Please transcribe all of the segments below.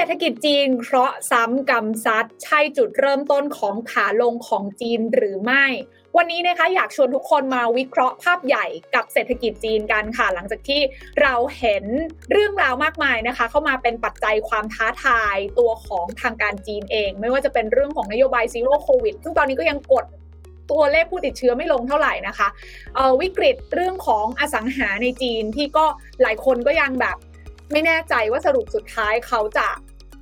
เศรษฐกิจจีนเคราะห์ซ้ำกำซัดใช่จุดเริ่มต้นของขาลงของจีนหรือไม่ วันนี้นะคะอยากชวนทุกคนมาวิเคราะห์ภาพใหญ่กับเศรษฐกิจจีนกันค่ะ หลังจากที่เราเห็นเรื่องราวมากมายนะคะ เข้ามาเป็นปัจจัยความท้าทายตัวของทางการจีนเอง ไม่ว่าจะเป็นเรื่องของนโยบายซีโร่โควิดซึ่งตอนนี้ก็ยังกดตัวเลขผู้ติดเชื้อไม่ลงเท่าไหร่นะคะวิกฤตเรื่องของอสังหาในจีนที่ก็หลายคนก็ยังแบบ ไม่แน่ใจว่าสรุปสุดท้ายเขาจะ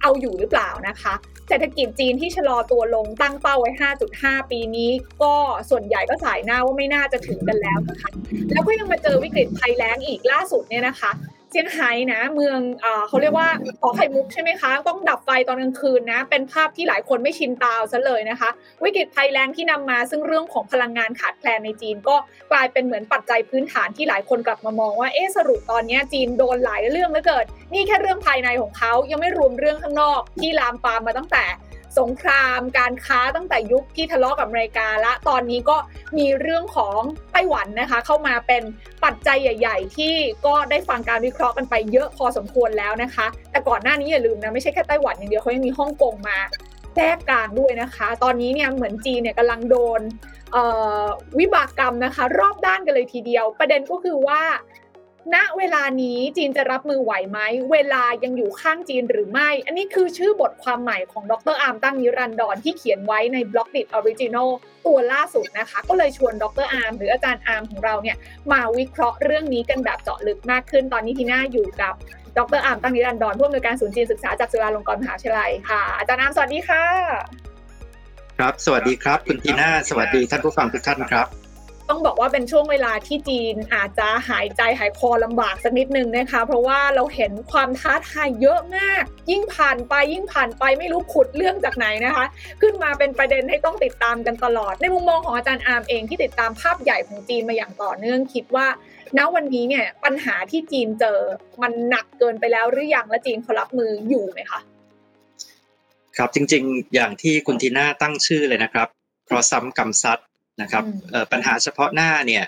เอาอยู่หรือเปล่านะคะเศรษฐกิจจีนที่ชะลอตัวลงตั้งเป้าไว้ 5.5 ปีนี้ ก็ส่วนใหญ่ก็สายหน้าว่าไม่น่าจะถึงกันแล้วนะคะ แล้วก็ยังมาเจอวิกฤตภัยแล้งอีกล่าสุดเนี่ยนะคะ ซี่ยงไฮ้นะ เมืองเขาเรียกว่าขอไข่มุกใช่ไหมคะ ต้องดับไฟตอนกลางคืนนะ เป็นภาพที่หลายคนไม่ชินตาซะเลยนะคะ วิกฤตภัยแรงที่นำมาซึ่งเรื่องของพลังงานขาดแคลนในจีน ก็กลายเป็นเหมือนปัจจัยพื้นฐานที่หลายคนกลับมามองว่าเอ๊สรุปตอนนี้จีนโดนหลายเรื่องเหลือเกินนี่แค่เรื่องภายในของเขายังไม่รวมเรื่องข้างนอกที่ลามปามมาตั้งแต่ สงครามการค้าตั้งแต่ยุคที่ทะเลาะกับอเมริกาและตอนนี้ก็มีเรื่องของไต้หวันนะคะ เข้ามาเป็นปัจจัยใหญ่ ๆ ที่ก็ได้ฟังการวิเคราะห์กันไปเยอะพอสมควรแล้วนะคะ แต่ก่อนหน้านี้อย่าลืมนะไม่ใช่แค่ไต้หวันอย่างเดียวเขายังมีฮ่องกงมาแทรกกลางด้วยนะคะ ตอนนี้เนี่ยเหมือนจีนเนี่ยกำลังโดนวิบากกรรมนะคะ รอบด้านกันเลยทีเดียว ประเด็นก็คือว่า ณเวลานี้จีนจะรับมือไหวไหม เวลายังอยู่ข้างจีนหรือไม่ อันนี้คือชื่อบทความใหม่ของดร.อาร์มตั้งนิรันดรที่เขียนไว้ใน Blockdit Original ตัวล่าสุดนะคะ ก็เลยชวนดร.อาร์มหรืออาจารย์อาร์มของเราเนี่ยมาวิเคราะห์เรื่องนี้กันแบบเจาะลึกมากขึ้น ตอนนี้ทีน่าอยู่กับดร.อาร์มตั้งนิรันดรผู้อำนวยการศูนย์จีนศึกษาจากจุฬาลงกรณ์มหาวิทยาลัยค่ะ อาจารย์อาร์มสวัสดีค่ะ ครับ สวัสดีครับ คุณทีน่า สวัสดีท่านผู้ฟังทุกท่านครับ ต้องบอกว่าเป็นช่วงเวลาที่จีนอาจจะหายใจหายคอลำบากสักนิดนึงนะคะ เพราะว่าเราเห็นความท้าทายเยอะมาก ยิ่งผ่านไปยิ่งผ่านไปไม่รู้ขุดเรื่องจากไหนนะคะ ขึ้นมาเป็นประเด็นให้ต้องติดตามกันตลอด ในมุมมองของอาจารย์อาร์มเองที่ติดตามภาพใหญ่ของจีนมาอย่างต่อเนื่องคิดว่า ณวันนี้เนี่ยปัญหาที่จีนเจอมันหนักเกินไปแล้วหรือยังและจีนเขารับมืออยู่ไหมคะครับจริงๆ อย่างที่คุณทีน่าตั้งชื่อเลยนะครับเคราะห์ซ้ำกรรมซัด นะครับปัญหาเฉพาะหน้าเนี่ย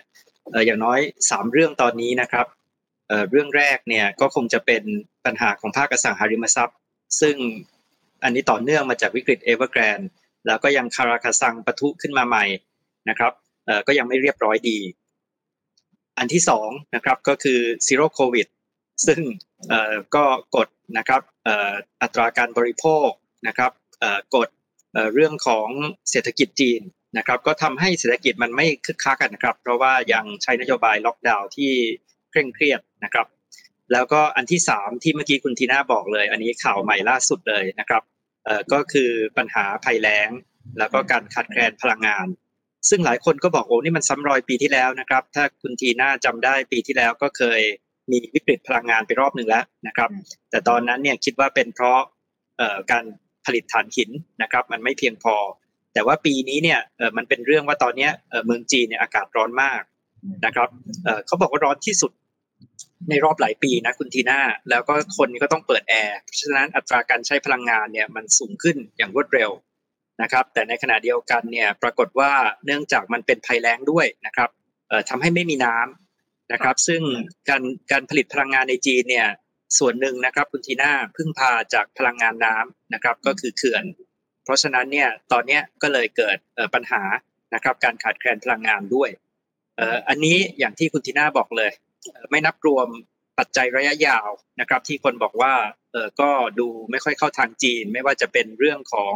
อย่างน้อย 3 เรื่องตอนนี้นะครับเรื่องแรกเนี่ยก็คงจะเป็นปัญหาของภาคอสังหาริมทรัพย์ ซึ่งอันนี้ต่อเนื่องมาจากวิกฤตเอเวอร์แกรนด์แล้วก็ยังคาราคาซังปะทุขึ้นมาใหม่นะครับก็ยังไม่เรียบร้อยดี อันที่สองนะครับก็คือ Zero Covidซึ่งก็กดนะครับอัตราการบริโภคนะครับกดเรื่องของเศรษฐกิจจีน นะครับก็ทำให้เศรษฐกิจมันไม่คึกคักกันนะครับ เพราะว่ายังใช้นโยบายล็อกดาวน์ที่เคร่งเครียดนะครับ แล้วก็อันที่สามที่เมื่อกี้คุณทีน่าบอกเลย อันนี้ข่าวใหม่ล่าสุดเลยนะครับเอ่อก็คือปัญหาภัยแล้ง แล้วก็การขาดแคลนพลังงาน ซึ่งหลายคนก็บอกโอ้นี่มันซ้ำรอยปีที่แล้วนะครับ ถ้าคุณทีน่าจำได้ปีที่แล้วก็เคยมีวิกฤตพลังงานไปรอบหนึ่งแล้วนะครับ แต่ตอนนั้นเนี่ยคิดว่าเป็นเพราะการผลิตถ่านหินนะครับ มันไม่เพียงพอ แต่ว่าปีนี้เนี่ยมันเป็นเรื่องว่าตอนนี้เมืองจีนเนี่ยอากาศร้อนมากนะครับเขาบอกว่าร้อนที่สุดในรอบหลายปีนะคุณทีน่าแล้วก็คนก็ต้องเปิดแอร์เพราะฉะนั้นอัตราการใช้พลังงานเนี่ยมันสูงขึ้นอย่างรวดเร็วนะครับ แต่ในขณะเดียวกันเนี่ยปรากฏว่าเนื่องจากมันเป็นภัยแล้งด้วยนะครับทำให้ไม่มีน้ำนะครับ ซึ่งการการผลิตพลังงานในจีนเนี่ยส่วนหนึ่งนะครับคุณทีน่าพึ่งพาจากพลังงานน้ำนะครับ ก็คือเขื่อน เพราะฉะนั้นเนี่ยตอนนี้ก็เลยเกิดปัญหานะครับการขาดแคลนพลังงานด้วยอันนี้อย่างที่คุณทีน่าบอกเลย ไม่นับรวมปัจจัยระยะยาวนะครับที่คนบอกว่าเออก็ดูไม่ค่อยเข้าทางจีน ไม่ว่าจะเป็นเรื่องของ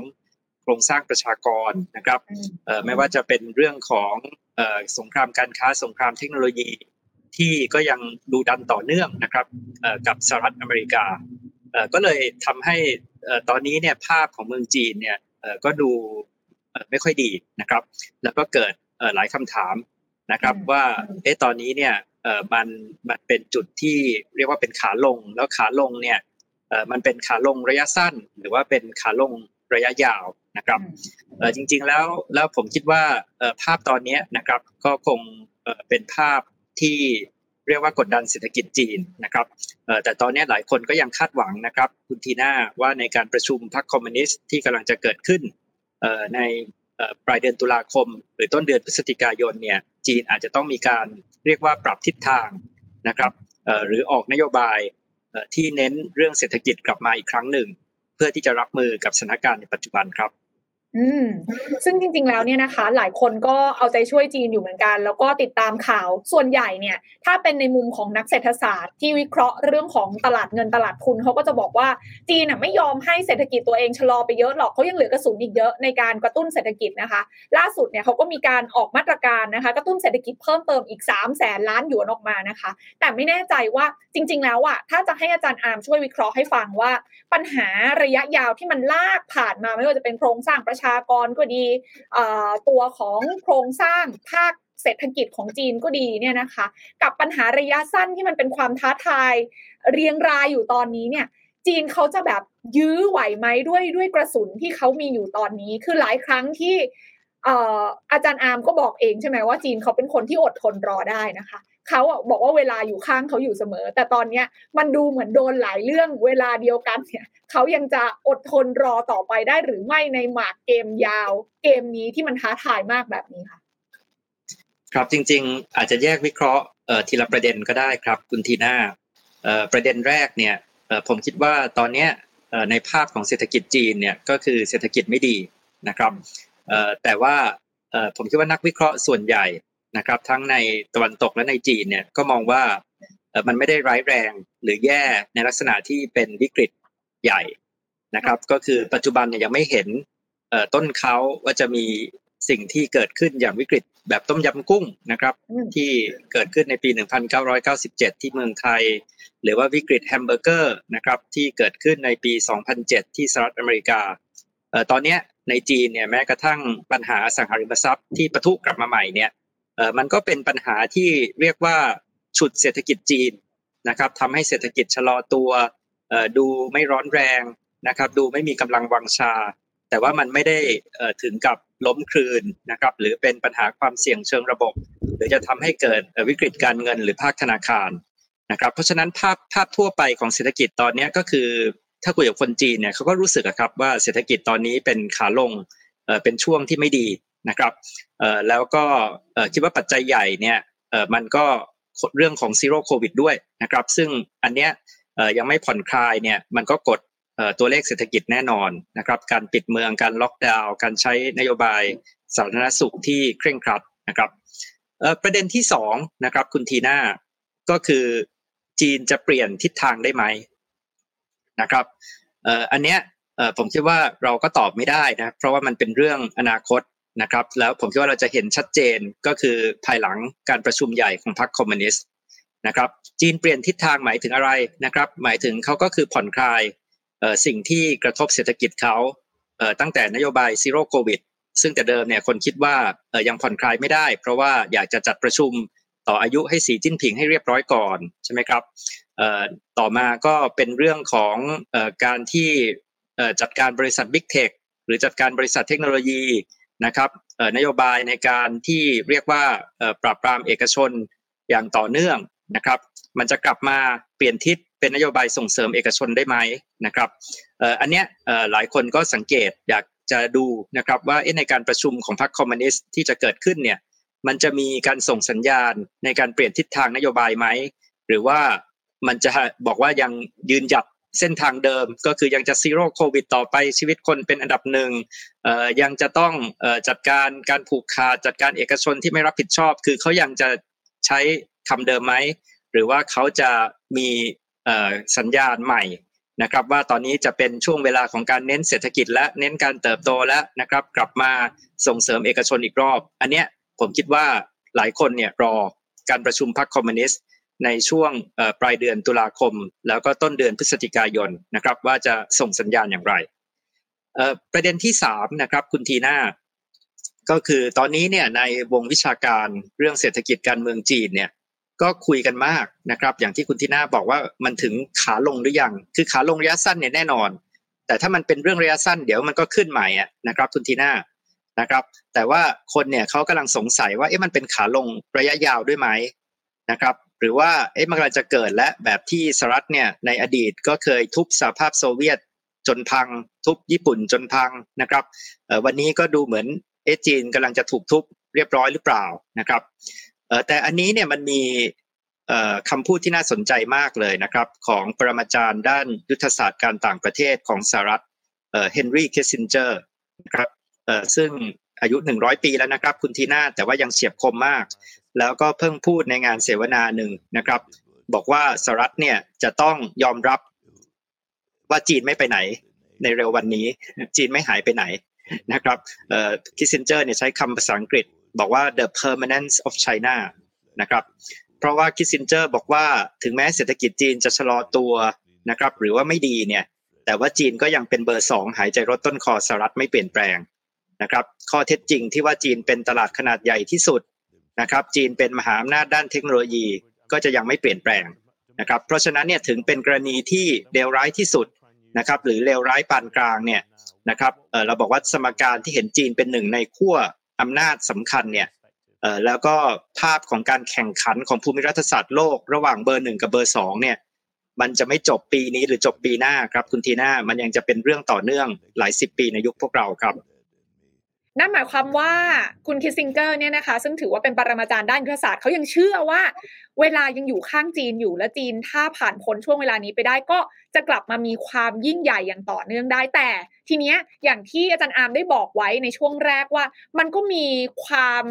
โครงสร้างประชากรนะครับเออไม่ว่าจะเป็นเรื่องของเออสงครามการค้าสงครามเทคโนโลยี ที่ก็ยังดูดันต่อเนื่องนะครับกับสหรัฐอเมริกาก็เลยทำให้ตอนนี้เนี่ยภาพของเมืองจีนเนี่ย ก็ดูไม่ค่อยดีนะครับ แล้วก็เกิดหลายคำถามนะครับว่าเอ๊ะตอนนี้เนี่ยมันมันเป็นจุดที่เรียกว่าเป็นขาลง แล้วขาลงเนี่ยมันเป็นขาลงระยะสั้น หรือว่าเป็นขาลงระยะยาวนะครับจริงๆแล้วแล้วผมคิดว่าภาพตอนนี้นะครับก็คงเป็นภาพที่ เรียกว่ากดดันเศรษฐกิจจีนนะครับแต่ตอนนี้หลายคนก็ยังคาดหวังนะครับคุณทีน่าว่าในการประชุมพรรคคอมมิวนิสต์ที่กำลังจะเกิดขึ้นในปลายเดือนตุลาคม หรือต้นเดือนพฤศจิกายนเนี่ยจีนอาจจะต้องมีการเรียกว่าปรับทิศทางนะครับหรือออกนโยบายที่เน้นเรื่องเศรษฐกิจกลับมาอีกครั้งหนึ่ง เพื่อที่จะรับมือกับสถานการณ์ในปัจจุบันครับ อืมซึ่งจริง ๆ แล้วเนี่ยนะคะ หลายคนก็เอาใจช่วยจีนอยู่เหมือนกัน แล้วก็ติดตามข่าวส่วนใหญ่เนี่ย ถ้าเป็นในมุมของนักเศรษฐศาสตร์ที่วิเคราะห์เรื่องของตลาดเงินตลาดทุนเขาก็จะบอกว่าจีนอะไม่ยอมให้เศรษฐกิจตัวเองชะลอไปเยอะหรอกเขายังเหลือกระสุนอีกเยอะในการกระตุ้นเศรษฐกิจนะคะ ล่าสุดเนี่ยเขาก็มีการออกมาตรการนะคะ กระตุ้นเศรษฐกิจเพิ่มเติมอีก3ามแสนล้านหยวนออกมานะคะ แต่ไม่แน่ใจว่าจริง ๆ แล้วอะถ้าจะให้อาจารย์อาร์มช่วยวิเคราะห์ให้ฟังว่า ปัญหาระยะยาวที่มันลากผ่านมาไม่ว่าจะเป็นโครงสร้างประชากรก็ดีตัวของโครงสร้างภาคเศรษฐกิจของจีนก็ดีเนี่ยนะคะ กับปัญหาระยะสั้นที่มันเป็นความท้าทายเรียงรายอยู่ตอนนี้เนี่ย จีนเขาจะแบบยื้อไหวไหมด้วยด้วยกระสุนที่เขามีอยู่ตอนนี้ คือหลายครั้งที่อาจารย์อาร์มก็บอกเองใช่ไหมว่าจีนเขาเป็นคนที่อดทนรอได้นะคะ เขาบอกว่าเวลาอยู่ข้างเขาอยู่เสมอ แต่ตอนเนี้ยมันดูเหมือนโดนหลายเรื่องเวลาเดียวกันเนี่ยเขายังจะอดทนรอต่อไปได้หรือไม่ในหมากเกมยาว เกมนี้ที่มันท้าทายมากแบบนี้ค่ะ ครับจริง ๆ อาจจะแยกวิเคราะห์ทีละประเด็นก็ได้ครับ คุณทีน่าประเด็นแรกเนี่ยผมคิดว่าตอนนี้ในภาพของเศรษฐกิจจีนเนี่ยก็คือเศรษฐกิจไม่ดีนะครับแต่ว่าผมคิดว่านักวิเคราะห์ส่วนใหญ่ นะครับ ทั้งในตะวันตกและในจีนเนี่ยก็มองว่ามันไม่ได้ร้ายแรงหรือแย่ในลักษณะที่เป็นวิกฤตใหญ่นะครับ ก็คือปัจจุบันเนี่ยยังไม่เห็นต้นเค้าว่าจะมีสิ่งที่เกิดขึ้นอย่างวิกฤตแบบต้มยำกุ้งนะครับ ที่เกิดขึ้นในปี 1997 ที่เมืองไทย หรือว่าวิกฤตแฮมเบอร์เกอร์นะครับที่เกิดขึ้นในปี 2007 ที่สหรัฐอเมริกาตอนนี้ในจีนเนี่ยแม้กระทั่งปัญหาสังหาริมทรัพย์ที่ปะทุกลับมาใหม่เนี่ยเออ มันก็เป็นปัญหาที่เรียกว่าฉุดเศรษฐกิจจีนนะครับทำให้เศรษฐกิจชะลอตัวดูไม่ร้อนแรงนะครับ ดูไม่มีกำลังวังชา แต่ว่ามันไม่ได้ถึงกับล้มคลืนนะครับ หรือเป็นปัญหาความเสี่ยงเชิงระบบ หรือจะทำให้เกิดวิกฤตการเงินหรือภาคธนาคารนะครับ เพราะฉะนั้นภาพภาพทั่วไปของเศรษฐกิจตอนนี้ก็คือ ถ้าคุยกับคนจีนเนี่ยเขาก็รู้สึกครับว่าเศรษฐกิจตอนนี้เป็นขาลงเป็นช่วงที่ไม่ดี นะครับแล้วก็คิดว่าปัจจัยใหญ่เนี่ยมันก็เรื่องของซีโร่โควิดด้วยนะครับซึ่งอันเนี้ยยังไม่ผ่อนคลายเนี่ยมันก็กดตัวเลขเศรษฐกิจแน่นอนนะครับการปิดเมืองการล็อกดาวน์การใช้นโยบายสาธารณสุขที่เคร่งครัดนะครับประเด็นที่สองนะครับคุณทีน่าก็คือจีนจะเปลี่ยนทิศทางได้ไหมนะครับอันเนี้ยผมคิดว่าเราก็ตอบไม่ได้นะเพราะว่ามันเป็นเรื่องอนาคต นะครับแล้วผมคิดว่าเราจะเห็นชัดเจนก็คือภายหลังการประชุมใหญ่ของพรรคคอมมิวนิสต์นะครับจีนเปลี่ยนทิศทางหมายถึงอะไรนะครับ หมายถึงเขาก็คือผ่อนคลายสิ่งที่กระทบเศรษฐกิจเขาตั้งแต่นโยบาย Zero Covid ซึ่งแต่เดิมเนี่ยคนคิดว่ายังผ่อนคลายไม่ได้ เพราะว่าอยากจะจัดประชุมต่ออายุให้สีจิ้นผิงให้เรียบร้อยก่อนใช่ไหมครับต่อมาก็เป็นเรื่องของการที่จัดการบริษัท Big Tech หรือจัดการบริษัทเทคโนโลยี นะครับนโยบายในการที่เรียกว่าปราบปรามเอกชนอย่างต่อเนื่องนะครับ มันจะกลับมาเปลี่ยนทิศเป็นนโยบายส่งเสริมเอกชนได้ไหมนะครับอันเนี้ยหลายคนก็สังเกตอยากจะดูนะครับว่าในการประชุมของพรรคคอมมิวนิสต์ที่จะเกิดขึ้นเนี่ยมันจะมีการส่งสัญญาณในการเปลี่ยนทิศทางนโยบายไหมหรือว่ามันจะบอกว่ายังยืนหยัด เส้นทางเดิมก็คือยังจะ Zero Covid ต่อไปชีวิตคนเป็นอันดับหนึ่งยังจะต้องจัดการการผูกขาดจัดการเอกชนที่ไม่รับผิดชอบ คือเขายังจะใช้คำเดิมไหมหรือว่าเขาจะมีสัญญาณใหม่นะครับว่าตอนนี้จะเป็นช่วงเวลาของการเน้นเศรษฐกิจและเน้นการเติบโตแล้วนะครับกลับมาส่งเสริมเอกชนอีกรอบ อันเนี้ยผมคิดว่าหลายคนเนี่ยรอการประชุมพรรคคอมมิวนิสต์ ในช่วงปลายเดือนตุลาคม แล้วก็ต้นเดือนพฤศจิกายนนะครับ ว่าจะส่งสัญญาณอย่างไรประเด็นที่สามนะครับคุณทีน่าก็คือตอนนี้เนี่ยในวงวิชาการเรื่องเศรษฐกิจการเมืองจีนเนี่ยก็คุยกันมากนะครับ อย่างที่คุณทีน่าบอกว่ามันถึงขาลงหรือยัง คือขาลงระยะสั้นเนี่ยแน่นอน แต่ถ้ามันเป็นเรื่องระยะสั้นเดี๋ยวมันก็ขึ้นใหม่อะนะครับคุณทีน่านะครับ แต่ว่าคนเนี่ยเขากำลังสงสัยว่าเอ๊ะมันเป็นขาลงระยะยาวด้วยไหมนะครับ หรือว่าเอ๊ะมันกำลังจะเกิดและแบบที่สหรัฐเนี่ยในอดีตก็เคยทุบสหภาพโซเวียตจนพัง ทุบญี่ปุ่นจนพังนะครับวันนี้ก็ดูเหมือนเอจีนกำลังจะถูกทุบเรียบร้อยหรือเปล่านะครับแต่อันนี้เนี่ยมันมีคำพูดที่น่าสนใจมากเลยนะครับ ของปรมาจารย์ด้านยุทธศาสตร์การต่างประเทศของสหรัฐเฮนรี่คิสซินเจอร์นะครับซึ่งอายุ 100 ปีแล้วนะครับ คุณทีน่าแต่ว่ายังเฉียบคมมาก แล้วก็เพิ่งพูดในงานเสวนาหนึ่งนะครับ บอกว่าสหรัฐเนี่ยจะต้องยอมรับว่าจีนไม่ไปไหน ในเร็ววันนี้ จีนไม่หายไปไหนนะครับคิสซินเจอร์เนี่ยใช้คำภาษาอังกฤษ บอกว่า the permanence of China นะครับเพราะว่าคิสซินเจอร์บอกว่าถึงแม้เศรษฐกิจจีนจะชะลอตัวนะครับหรือว่าไม่ดีเนี่ยแต่ว่าจีนก็ยังเป็นเบอร์สองหายใจรดต้นคอสหรัฐไม่เปลี่ยนแปลงนะครับข้อเท็จจริงที่ว่าจีนเป็นตลาดขนาดใหญ่ที่สุด นะครับจีนเป็นมหาอำนาจด้านเทคโนโลยีก็จะยังไม่เปลี่ยนแปลงนะครับเพราะฉะนั้นเนี่ยถึงเป็นกรณีที่เลวร้ายที่สุดนะครับหรือเลวร้ายปานกลางเนี่ยนะครับเเราบอกว่าสมการที่เห็นจีนเป็นหนึ่งในขั้วอำนาจสำคัญเนี่ยแล้วก็ภาพของการแข่งขันของภูมิรัฐศาสตร์โลกระหว่างเบอร์หนึ่งกับเบอร์สองเนี่ยมันจะไม่จบปีนี้หรือจบปีหน้าครับคุณทีน่ามันยังจะเป็นเรื่องต่อเนื่องหลายสิบปีในยุคพวกเราครับ นั่นหมายความว่าคุณคิสซินเจอร์เนี่ยนะคะ ซึ่งถือว่าเป็นปรมาจารย์ด้านยุทธศาสตร์เขายังเชื่อว่า เวลายังอยู่ข้างจีนอยู่และจีน ถ้าผ่านพ้นช่วงเวลานี้ไปได้ก็จะกลับมามีความยิ่งใหญ่อย่างต่อเนื่องได้แต่ ทีเนี้ยอย่างที่อาจารย์อาร์มได้บอกไว้ในช่วงแรกว่า มันก็มีความ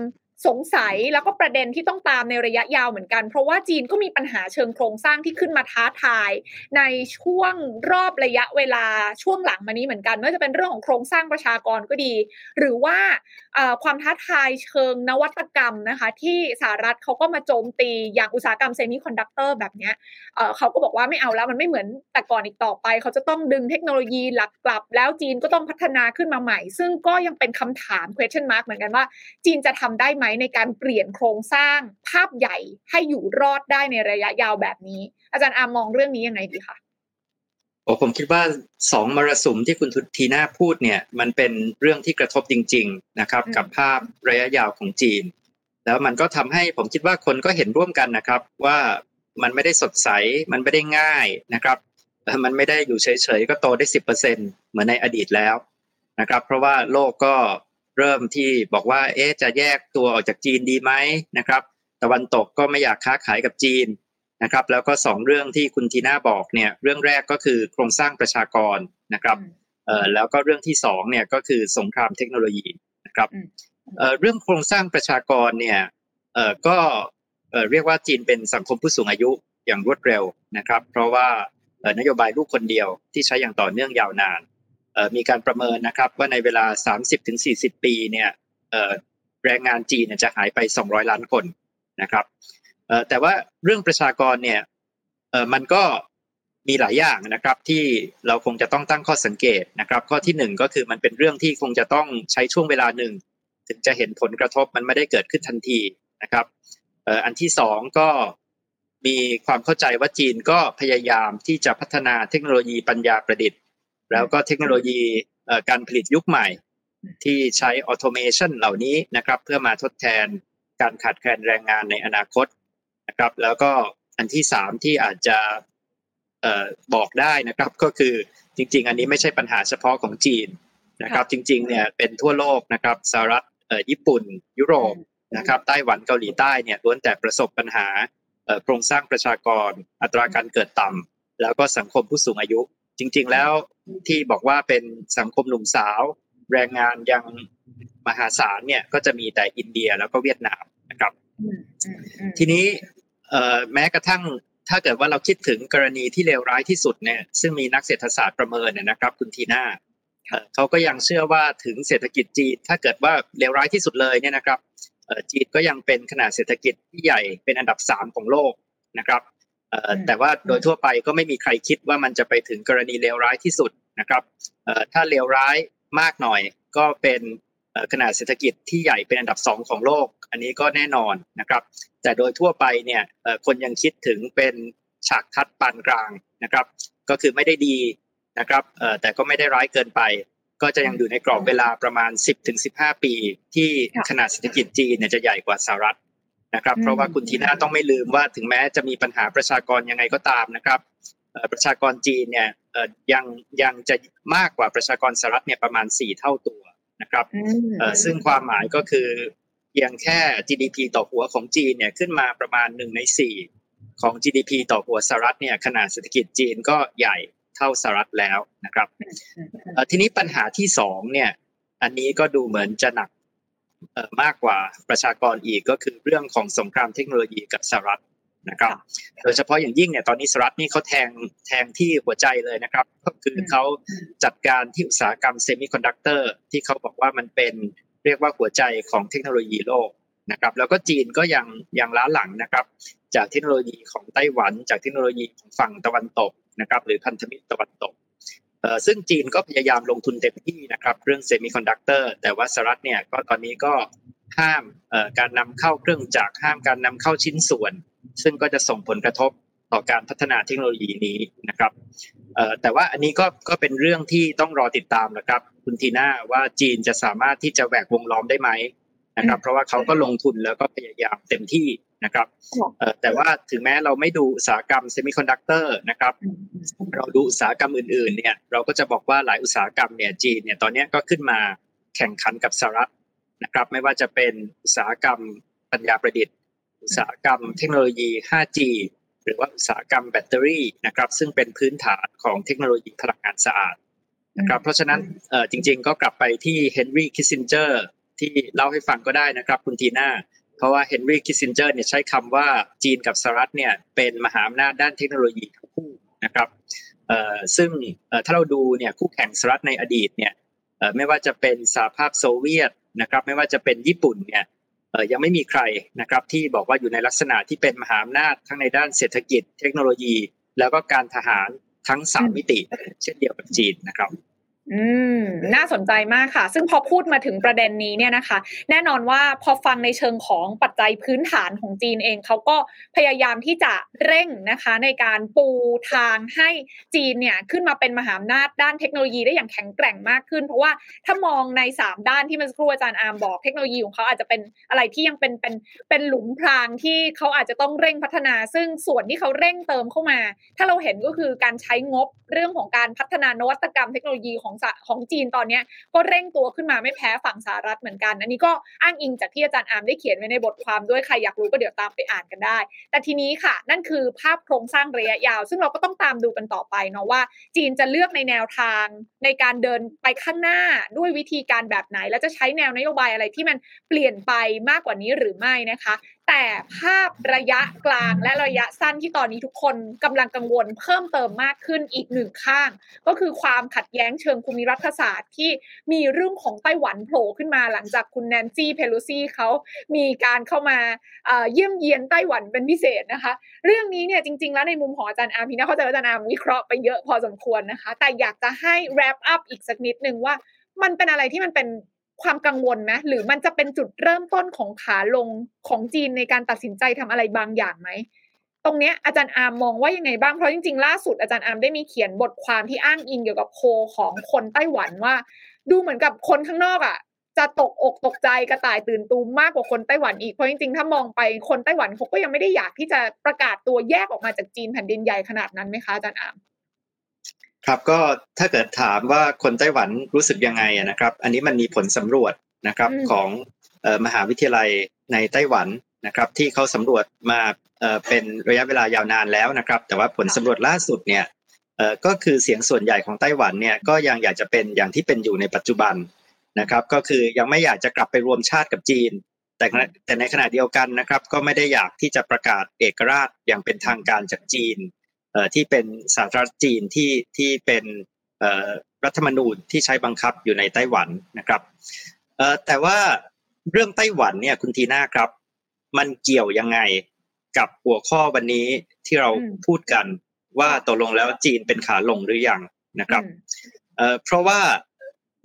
สงสัยแล้วก็ประเด็นที่ต้องตามในระยะยาวเหมือนกัน เพราะว่าจีนก็มีปัญหาเชิงโครงสร้างที่ขึ้นมาท้าทาย ในช่วงรอบระยะเวลาช่วงหลังมานี้เหมือนกันไม่ว่าจะเป็นเรื่องของโครงสร้างประชากรก็ดี หรือว่าความท้าทายเชิงนวัตกรรมนะคะ ที่สหรัฐเขาก็มาโจมตีอย่างอุตสาหกรรมเซมิคอนดักเตอร์แบบนี้เขาก็บอกว่าไม่เอาแล้วมันไม่เหมือนแต่ก่อนอีกต่อไป เขาจะต้องดึงเทคโนโลยีหลักกลับ แล้วจีนก็ต้องพัฒนาขึ้นมาใหม่ ซึ่งก็ยังเป็นคำถาม question mark เหมือนกันว่า จีนจะทำได้ไหมในการเปลี่ยนโครงสร้างภาพใหญ่ให้อยู่รอดได้ในระยะยาวแบบนี้ อาจารย์อาร์มมองเรื่องนี้ยังไงดีคะโอ้ผมคิดว่าสองมรสุมที่คุณทีน่าพูดเนี่ยมันเป็นเรื่องที่กระทบจริง ๆนะครับ กับภาพระยะยาวของจีน แล้วมันก็ทำให้ผมคิดว่าคนก็เห็นร่วมกันนะครับ ว่ามันไม่ได้สดใสมันไม่ได้ง่ายนะครับ มันไม่ได้อยู่เฉยๆก็โตได้สิบเปอร์เซ็นเหมือนในอดีตแล้วนะครับ เพราะว่าโลกก็ เริ่มที่บอกว่าเอ๊ะจะแยกตัวออกจากจีนดีไหมนะครับตะวันตกก็ไม่อยากค้าขายกับจีนนะครับแล้วก็สองเรื่องที่คุณทีน่าบอกเนี่ยเรื่องแรกก็คือโครงสร้างประชากรนะครับเอ่อแล้วก็เรื่องที่สองเนี่ยก็คือสงครามเทคโนโลยีนะครับเอ่อเรื่องโครงสร้างประชากรเนี่ยเอ่อก็เอ่อเรียกว่าจีนเป็นสังคมผู้สูงอายุอย่างรวดเร็วนะครับ เพราะว่านโยบายลูกคนเดียวที่ใช้อย่างต่อเนื่องยาวนาน มีการประเมินนะครับว่าในเวลา 30-40 ปีเนี่ยแรงงานจีนจะหายไป 200 ล้านคนนะครับแต่ว่าเรื่องประชากรเนี่ยมันก็มีหลายอย่างนะครับที่เราคงจะต้องตั้งข้อสังเกตนะครับข้อที่หนึ่งก็คือมันเป็นเรื่องที่คงจะต้องใช้ช่วงเวลาหนึ่งถึงจะเห็นผลกระทบมันไม่ได้เกิดขึ้นทันทีนะครับอันที่สองก็มีความเข้าใจว่าจีนก็พยายามที่จะพัฒนาเทคโนโลยีปัญญาประดิษฐ์ แล้วก็เทคโนโลยีการผลิตยุคใหม่ ที่ใช้ออโตเมชันเหล่านี้นะครับ เพื่อมาทดแทนการขาดแคลนแรงงานในอนาคตนะครับ แล้วก็อันที่สามที่อาจจะบอกได้นะครับก็คือจริง ๆ อันนี้ไม่ใช่ปัญหาเฉพาะของจีนนะครับ จริง ๆ เนี่ยเป็นทั่วโลกนะครับสหรัฐญี่ปุ่น ยุโรปนะครับไต้หวันเกาหลีใต้เนี่ยล้วนแต่ประสบปัญหาโครงสร้างประชากร อัตราการเกิดต่ำแล้วก็สังคมผู้สูงอายุ จริง ๆ แล้วที่บอกว่าเป็นสังคมหนุ่มสาว แรงงานยังมหาศาลเนี่ยก็จะมีแต่อินเดียแล้วก็เวียดนามนะครับ ทีนี้แม้กระทั่งถ้าเกิดว่าเราคิดถึงกรณีที่เลวร้ายที่สุดเนี่ยซึ่งมีนักเศรษฐศาสตร์ประเมินเนี่ยนะครับ คุณทีน่าเขาก็ยังเชื่อว่าถึงเศรษฐกิจจีนถ้าเกิดว่าเลวร้ายที่สุดเลยเนี่ยนะครับจีนก็ยังเป็นขนาดเศรษฐกิจที่ใหญ่เป็นอันดับสามของโลกนะครับ แต่ว่าโดยทั่วไปก็ไม่มีใครคิดว่ามันจะไปถึงกรณีเลวร้ายที่สุดนะครับถ้าเลวร้ายมากหน่อย ก็เป็นขนาดเศรษฐกิจที่ใหญ่เป็นอันดับสองของโลก อันนี้ก็แน่นอนนะครับ แต่โดยทั่วไปเนี่ยคนยังคิดถึงเป็นฉากทัดปานกลางนะครับ ก็คือไม่ได้ดีนะครับแต่ก็ไม่ได้ร้ายเกินไป ก็จะยังอยู่ในกรอบเวลาประมาณ 10-15 ปี ที่ขนาดเศรษฐกิจจีนเนี่ยจะใหญ่กว่าสหรัฐ นะครับ เพราะว่าคุณทีน่าต้องไม่ลืมว่าถึงแม้จะมีปัญหาประชากรยังไงก็ตามนะครับประชากรจีนเนี่ยยังยังจะมากกว่าประชากรสหรัฐเนี่ยประมาณ 4 เท่าตัวนะครับซึ่งความหมายก็คือเพียงแค่ GDP ต่อหัวของจีนเนี่ยขึ้นมาประมาณ 1 ใน 4 ของ GDP ต่อหัวสหรัฐเนี่ยขนาดเศรษฐกิจจีนก็ใหญ่ท่าสหรัฐแล้วนะครับทีนี้ปัญหาที่สองเนี่ยอันนี้ก็ดูเหมือนจะหนัก มากกว่าประชากรอีกก็คือเรื่องของสงครามเทคโนโลยีกับสหรัฐนะครับโดยเฉพาะอย่างยิ่งเนี่ยตอนนี้สหรัฐนี่เขาแทงแทงที่หัวใจเลยนะครับ ก็คือเขาจัดการที่อุตสาหกรรมเซมิคอนดักเตอร์ที่เขาบอกว่ามันเป็นเรียกว่าหัวใจของเทคโนโลยีโลกนะครับแล้วก็จีนก็ยังยังล้าหลังนะครับ จากเทคโนโลยีของไต้หวัน จากเทคโนโลยีของฝั่งตะวันตกนะครับหรือพันธมิตรตะวันตก ซึ่งจีนก็พยายามลงทุนเต็มที่นะครับเรื่องเซมิคอนดักเตอร์แต่ว่าสหรัฐเนี่ยก็ตอนนี้ก็ห้ามการนำเข้าเครื่องจักรห้ามการนำเข้าชิ้นส่วน ซึ่งก็จะส่งผลกระทบต่อการพัฒนาเทคโนโลยีนี้นะครับแต่ว่าอันนี้ก็ก็เป็นเรื่องที่ต้องรอติดตามนะครับคุณทีน่าว่าจีนจะสามารถที่จะแหวกวงล้อมได้ไหมนะครับ เพราะว่าเขาก็ลงทุนแล้วก็พยายามเต็มที่ นะครับแต่ว่าถึงแม้เราไม่ดูอุตสาหกรรมเซมิคอนดักเตอร์นะครับเราดูอุตสาหกรรมอื่นๆเนี่ยเราก็จะบอกว่าหลายอุตสาหกรรมเนี่ยจีนเนี่ยตอนนี้ก็ขึ้นมาแข่งขันกับสหรัฐนะครับไม่ว่าจะเป็นอุตสาหกรรมปัญญาประดิษฐ์ อุตสาหกรรมเทคโนโลยี 5G หรือว่าอุตสาหกรรมแบตเตอรี่นะครับซึ่งเป็นพื้นฐานของเทคโนโลยีพลังงานสะอาดนะครับเพราะฉะนั้นจริงๆก็กลับไปที่เฮนรี่คิสซินเจอร์ที่เล่าให้ฟังก็ได้นะครับคุณทีน่า เพราะว่าเฮนรี่คิสซินเจอร์เนี่ยใช้คำว่าจีนกับสหรัฐเนี่ยเป็นมหาอำนาจด้านเทคโนโลยีทั้งคู่นะครับซึ่งถ้าเราดูเนี่ยคู่แข่งสหรัฐในอดีตเนี่ยไม่ว่าจะเป็นสหภาพโซเวียตนะครับไม่ว่าจะเป็นญี่ปุ่นเนี่ยยังไม่มีใครนะครับที่บอกว่าอยู่ในลักษณะที่เป็นมหาอำนาจทั้งในด้านเศรษฐกิจ เทคโนโลยี แล้วก็การทหารทั้งสามมิติ เช่นเดียวกับจีนนะครับ อืมน่าสนใจมากค่ะ ซึ่งพอพูดมาถึงประเด็นนี้เนี่ยนะคะ แน่นอนว่าพอฟังในเชิงของปัจจัยพื้นฐานของจีนเองเขาก็พยายามที่จะเร่งนะคะ ในการปูทางให้จีนเนี่ยขึ้นมาเป็นมหาอำนาจด้านเทคโนโลยีได้อย่างแข็งแกร่งมากขึ้น เพราะว่าถ้ามองใน 3 ด้านที่เมื่อสักครู่อาจารย์อาร์มบอกเทคโนโลยีของเขาอาจจะเป็นอะไรที่ยังเป็นเป็นเป็นหลุมพรางที่เขาอาจจะต้องเร่งพัฒนา ซึ่งส่วนที่เขาเร่งเติมเข้ามา ถ้าเราเห็นก็คือการใช้งบเรื่องของการพัฒนานวัตกรรมเทคโนโลยีของของจีนตอนนี้ก็เร่งตัวขึ้นมาไม่แพ้ฝั่งสหรัฐเหมือนกัน อันนี้ก็อ้างอิงจากที่อาจารย์อาร์มได้เขียนไว้ในบทความด้วยใครอยากรู้ก็เดี๋ยวตามไปอ่านกันได้ แต่ทีนี้ค่ะ นั่นคือภาพโครงสร้างระยะยาว ซึ่งเราก็ต้องตามดูกันต่อไปเนาะว่า จีนจะเลือกในแนวทางในการเดินไปข้างหน้าด้วยวิธีการแบบไหน และจะใช้แนวนโยบายอะไรที่มันเปลี่ยนไปมากกว่านี้หรือไม่นะคะ แต่ภาพระยะกลางและระยะสั้นที่ตอนนี้ทุกคนกำลังกังวลเพิ่มเติมมากขึ้นอีกหนึ่งข้าง ก็คือความขัดแย้งเชิงภูมิรัฐศาสตร์ที่มีเรื่องของไต้หวันโผล่ขึ้นมาหลังจากคุณแนนซี่เพโลซี่เขามีการเข้ามาเยี่ยมเยียนไต้หวันเป็นพิเศษนะคะ เรื่องนี้เนี่ยจริง ๆ แล้วในมุมของอาจารย์อาร์พีนะเขาจะอาจารย์อาร์วิเคราะห์ไปเยอะพอสมควรนะคะ แต่อยากจะให้ wrap up อีกสักนิดนึงว่ามันเป็นอะไรที่มันเป็น ความกังวลไหมหรือมันจะเป็นจุดเริ่มต้นของขาลงของจีนในการตัดสินใจทำอะไรบางอย่างไหมตรงนี้อาจารย์อาร์มมองว่ายังไงบ้างเพราะจริงๆ ล่าสุดอาจารย์อาร์มได้มีเขียนบทความที่อ้างอิงเกี่ยวกับโพลของคนไต้หวันว่า ดูเหมือนกับคนข้างนอกอะ จะตกอกตกใจกระต่ายตื่นตูมมากกว่าคนไต้หวันอีกเพราะจริงๆ ถ้ามองไปคนไต้หวันเขาก็ยังไม่ได้อยากที่จะประกาศตัวแยกออกมาจากจีนแผ่นดินใหญ่ขนาดนั้นไหมคะอาจารย์อาร์ม ครับก็ถ้าเกิดถามว่าคนไต้หวันรู้สึกยังไงนะครับ อันนี้มันมีผลสำรวจนะครับของมหาวิทยาลัยในไต้หวันนะครับ ที่เขาสำรวจมาเป็นระยะเวลายาวนานแล้วนะครับ แต่ว่าผลสำรวจล่าสุดเนี่ยก็คือเสียงส่วนใหญ่ของไต้หวันเนี่ยก็ยังอยากจะเป็นอย่างที่เป็นอยู่ในปัจจุบันนะครับ ก็คือยังไม่อยากจะกลับไปรวมชาติกับจีน แต่แต่ในขณะเดียวกันนะครับ ก็ไม่ได้อยากที่จะประกาศเอกราชอย่างเป็นทางการจากจีน ที่เป็นสาธารณจีนที่ที่เป็นรัฐธรรมนูญที่ใช้บังคับอยู่ในไต้หวันนะครับแต่ว่าเรื่องไต้หวันเนี่ยคุณทีน่าครับ มันเกี่ยวยังไงกับหัวข้อวันนี้ที่เราพูดกันว่าตกลงแล้วจีนเป็นขาลงหรือยังนะครับเพราะว่า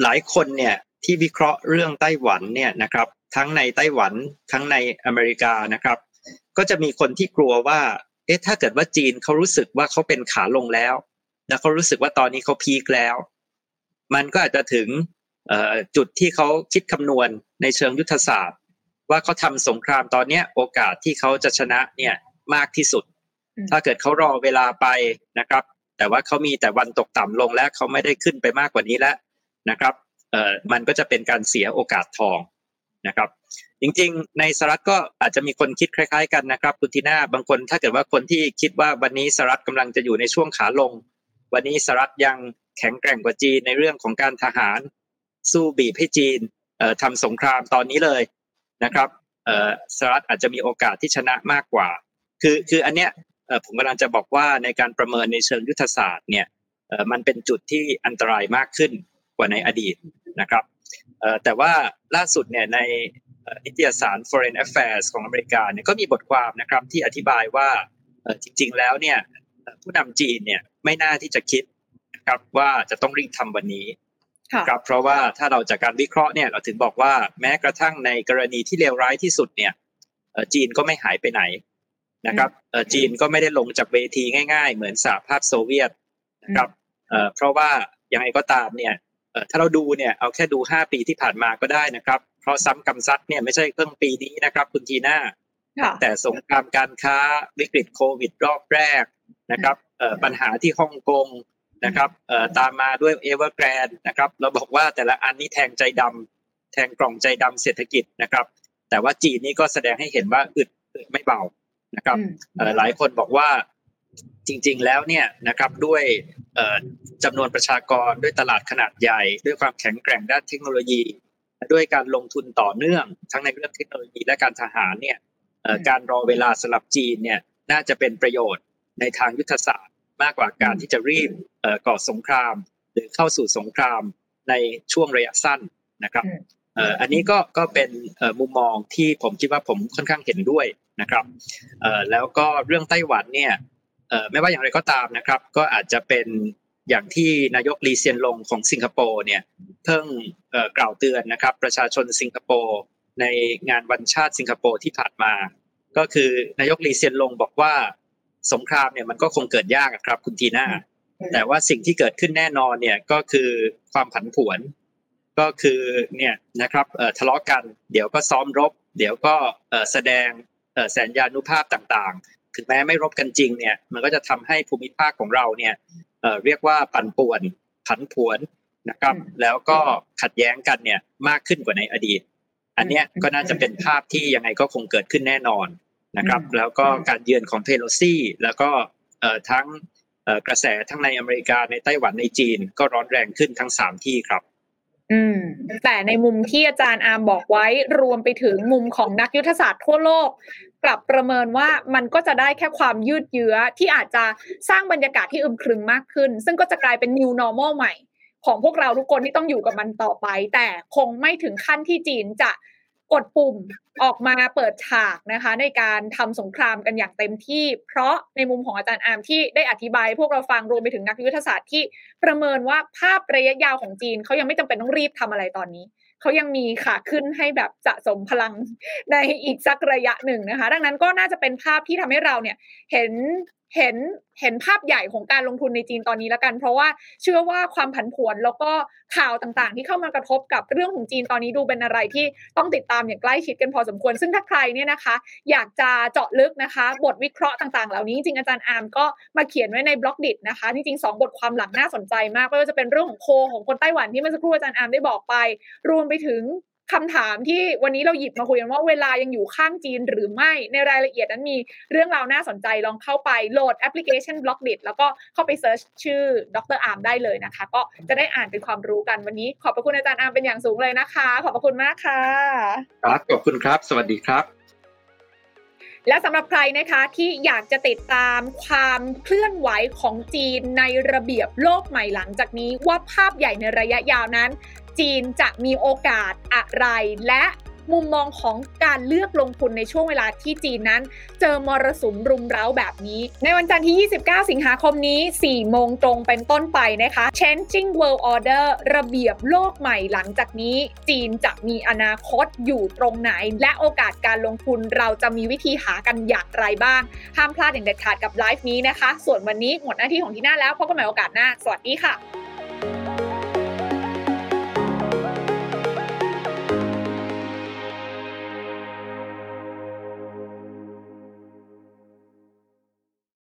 หลายคนเนี่ยที่วิเคราะห์เรื่องไต้หวันเนี่ยนะครับ ทั้งในไต้หวันทั้งในอเมริกานะครับ ก็จะมีคนที่กลัวว่า เอ๊ะถ้าเกิดว่าจีนเขารู้สึกว่าเขาเป็นขาลงแล้ว แล้วเขารู้สึกว่าตอนนี้เขาพีคแล้ว มันก็อาจจะถึงจุดที่เขาคิดคำนวณในเชิงยุทธศาสตร์ ว่าเขาทำสงครามตอนนี้โอกาสที่เขาจะชนะเนี่ยมากที่สุด ถ้าเกิดเขารอเวลาไปนะครับ แต่ว่าเขามีแต่วันตกต่ำลงแล้วเขาไม่ได้ขึ้นไปมากกว่านี้แล้วนะครับเอ่อมันก็จะเป็นการเสียโอกาสทอง นะครับจริงๆ ในสหรัฐก็อาจจะมีคนคิดคล้าย ๆ กันนะครับคุณทีน่าบางคนถ้าเกิดว่าคนที่คิดว่าวันนี้สหรัฐกำลังจะอยู่ในช่วงขาลง วันนี้สหรัฐยังแข็งแกร่งกว่าจีนในเรื่องของการทหาร สู้บีบให้จีนทำสงครามตอนนี้เลยนะครับสหรัฐอาจจะมีโอกาสที่ชนะมากกว่า คือคืออันเนี้ยผมกำลังจะบอกว่าในการประเมินในเชิงยุทธศาสตร์เนี่ยมันเป็นจุดที่อันตรายมากขึ้นกว่าในอดีตนะครับ แต่ว่าล่าสุดเนี่ยในนิตยสาร Foreign Affairs ของอเมริกาเนี่ยก็มีบทความนะครับที่อธิบายว่าจริง ๆ แล้วเนี่ยผู้นำจีนเนี่ยไม่น่าที่จะคิดนะครับว่าจะต้องรีบทำวันนี้ครับเพราะว่าถ้าเราจากการวิเคราะห์เนี่ยเราถึงบอกว่าแม้กระทั่งในกรณีที่เลวร้ายที่สุดเนี่ยจีนก็ไม่หายไปไหนนะครับจีนก็ไม่ได้ลงจากเวทีง่าย ๆ เหมือนสหภาพโซเวียตนะครับเพราะว่ายังไงก็ตามเนี่ย ถ้าเราดูเนี่ยเอาแค่ดู 5 ปีที่ผ่านมาก็ได้นะครับ เพราะซ้ำกรรมซัดเนี่ยไม่ใช่เพิ่งปีนี้นะครับคุณทีน่าแต่สงครามการค้าวิกฤตโควิดรอบแรกนะครับปัญหาที่ฮ่องกงนะครับตามมาด้วยเอเวอร์แกรนนะครับเราบอกว่าแต่ละอันนี้แทงใจดำแทงกล่องใจดำเศรษฐกิจนะครับ แต่ว่าจีนนี่ก็แสดงให้เห็นว่าอึดไม่เบานะครับหลายคนบอกว่า จริง ๆ แล้วเนี่ยนะครับด้วยจำนวนประชากรด้วยตลาดขนาดใหญ่ ด้วยความแข็งแกร่งด้านเทคโนโลยี ด้วยการลงทุนต่อเนื่อง ทั้งในเรื่องเทคโนโลยีและการทหารเนี่ยการรอเวลาสำหรับจีนเนี่ยน่าจะเป็นประโยชน์ในทางยุทธศาสตร์ มากกว่าการที่จะรีบก่อสงคราม หรือเข้าสู่สงครามในช่วงระยะสั้นนะครับอันนี้ก็ก็เป็นมุมมองที่ผมคิดว่าผมค่อนข้างเห็นด้วยนะครับแล้วก็เรื่องไต้หวันเนี่ย ไม่ว่าอย่างไรก็ตามนะครับ ก็อาจจะเป็นอย่างที่นายกลีเซียนลงของสิงคโปร์เนี่ยเพิ่งกล่าวเตือนนะครับ ประชาชนสิงคโปร์ในงานวันชาติสิงคโปร์ที่ผ่านมา ก็คือนายกลีเซียนลงบอกว่าสงครามเนี่ยมันก็คงเกิดยากครับคุณทีน่าแต่ว่าสิ่งที่เกิดขึ้นแน่นอนเนี่ยก็คือความผันผวน ก็คือเนี่ยนะครับทะเลาะกัน เดี๋ยวก็ซ้อมรบ เดี๋ยวก็แสดงแสนยานุภาพต่างๆ ถึงแม้ไม่รบกันจริงเนี่ยมันก็จะทำให้ภูมิภาคของเราเนี่ยเรียกว่าปั่นป่วนผันผวนนะครับ แล้วก็ขัดแย้งกันเนี่ยมากขึ้นกว่าในอดีต อันนี้ก็น่าจะเป็นภาพที่ยังไงก็คงเกิดขึ้นแน่นอนนะครับ แล้วก็การเยือนของเพโลซี่ แล้วก็ทั้งกระแสทั้งในอเมริกาในไต้หวันในจีน ก็ร้อนแรงขึ้นทั้งสามที่ครับ อืม แต่ในมุมที่อาจารย์อาร์มบอกไว้รวมไปถึงมุมของนักยุทธศาสตร์ทั่วโลก กลับประเมินว่ามันก็จะได้แค่ความยืดเยื้อที่อาจจะสร้างบรรยากาศที่อึมครึมมากขึ้น ซึ่งก็จะกลายเป็น new normal ใหม่ ของพวกเราทุกคนที่ต้องอยู่กับมันต่อไป แต่คงไม่ถึงขั้นที่จีนจะกดปุ่มออกมาเปิดฉากนะคะ ในการทำสงครามกันอย่างเต็มที่ เพราะในมุมของอาจารย์อาร์มที่ได้อธิบาย พวกเราฟังรวมไปถึงนักยุทธศาสตร์ที่ประเมินว่าภาพระยะยาวของจีนเขายังไม่จำเป็นต้องรีบทำอะไรตอนนี้ เขายังมีขาขึ้นให้แบบสะสมพลังในอีกสักระยะหนึ่งนะคะ ดังนั้นก็น่าจะเป็นภาพที่ทำให้เราเนี่ยเห็นเห็นเห็นภาพใหญ่ของการลงทุนในจีนตอนนี้แล้วกัน เพราะว่าเชื่อว่าความผันผวนแล้วก็ข่าวต่างๆ ที่เข้ามากระทบกับเรื่องของจีนตอนนี้ดูเป็นอะไรที่ต้องติดตามอย่างใกล้ชิดกันพอสมควร ซึ่งถ้าใครเนี่ยนะคะ อยากจะเจาะลึกนะคะ บทวิเคราะห์ต่างๆ เหล่านี้จริงอาจารย์อาร์มก็มาเขียนไว้ใน Blockdit นะคะจริงๆ2บทความหลังน่าสนใจมากไม่ว่าจะเป็นเรื่องของโพลของคนไต้หวันที่เมื่อสักครู่อาจารย์อาร์มได้บอกไป รวมไปถึง คำถามที่วันนี้เราหยิบมาคุยกันว่าเวลายังอยู่ข้างจีนหรือไม่ในรายละเอียดนั้นมีเรื่องราวน่าสนใจลองเข้าไปโหลดแอปพลิเคชัน b ล็อกดิแล้วก็เข้าไป search ชื่อดรอาร์มได้เลยนะคะ ก็จะได้อ่านเป็นความรู้กันวันนี้ ขอบพระคุณอาจารย์อาร์มเป็นอย่างสูงเลยนะคะ ขอบพระคุณมากค่ะครับขอบคุณครับ สวัสดีครับ และสำหรับใครนะคะที่อยากจะติดตามความเคลื่อนไหวของจีนในระเบียบโลกใหม่หลังจากนี้ว่าภาพใหญ่ในระยะยาวนั้น จีนจะมีโอกาสอะไรและมุมมองของการเลือกลงทุนในช่วงเวลาที่จีนนั้น เจอมรสุมรุมเร้าแบบนี้ ในวันจันทร์ที่ 29 สิงหาคมนี้ 4 โมงตรงเป็นต้นไปนะคะ Changing World Order ระเบียบโลกใหม่หลังจากนี้ จีนจะมีอนาคตอยู่ตรงไหน และโอกาสการลงทุนเราจะมีวิธีหากันอย่างไรบ้าง ห้ามพลาดอย่างเด็ดขาดกับไลฟ์นี้นะคะ ส่วนวันนี้หมดหน้าที่ของทีน่าแล้วพบกันใหม่โอกาสหน้า สวัสดีค่ะ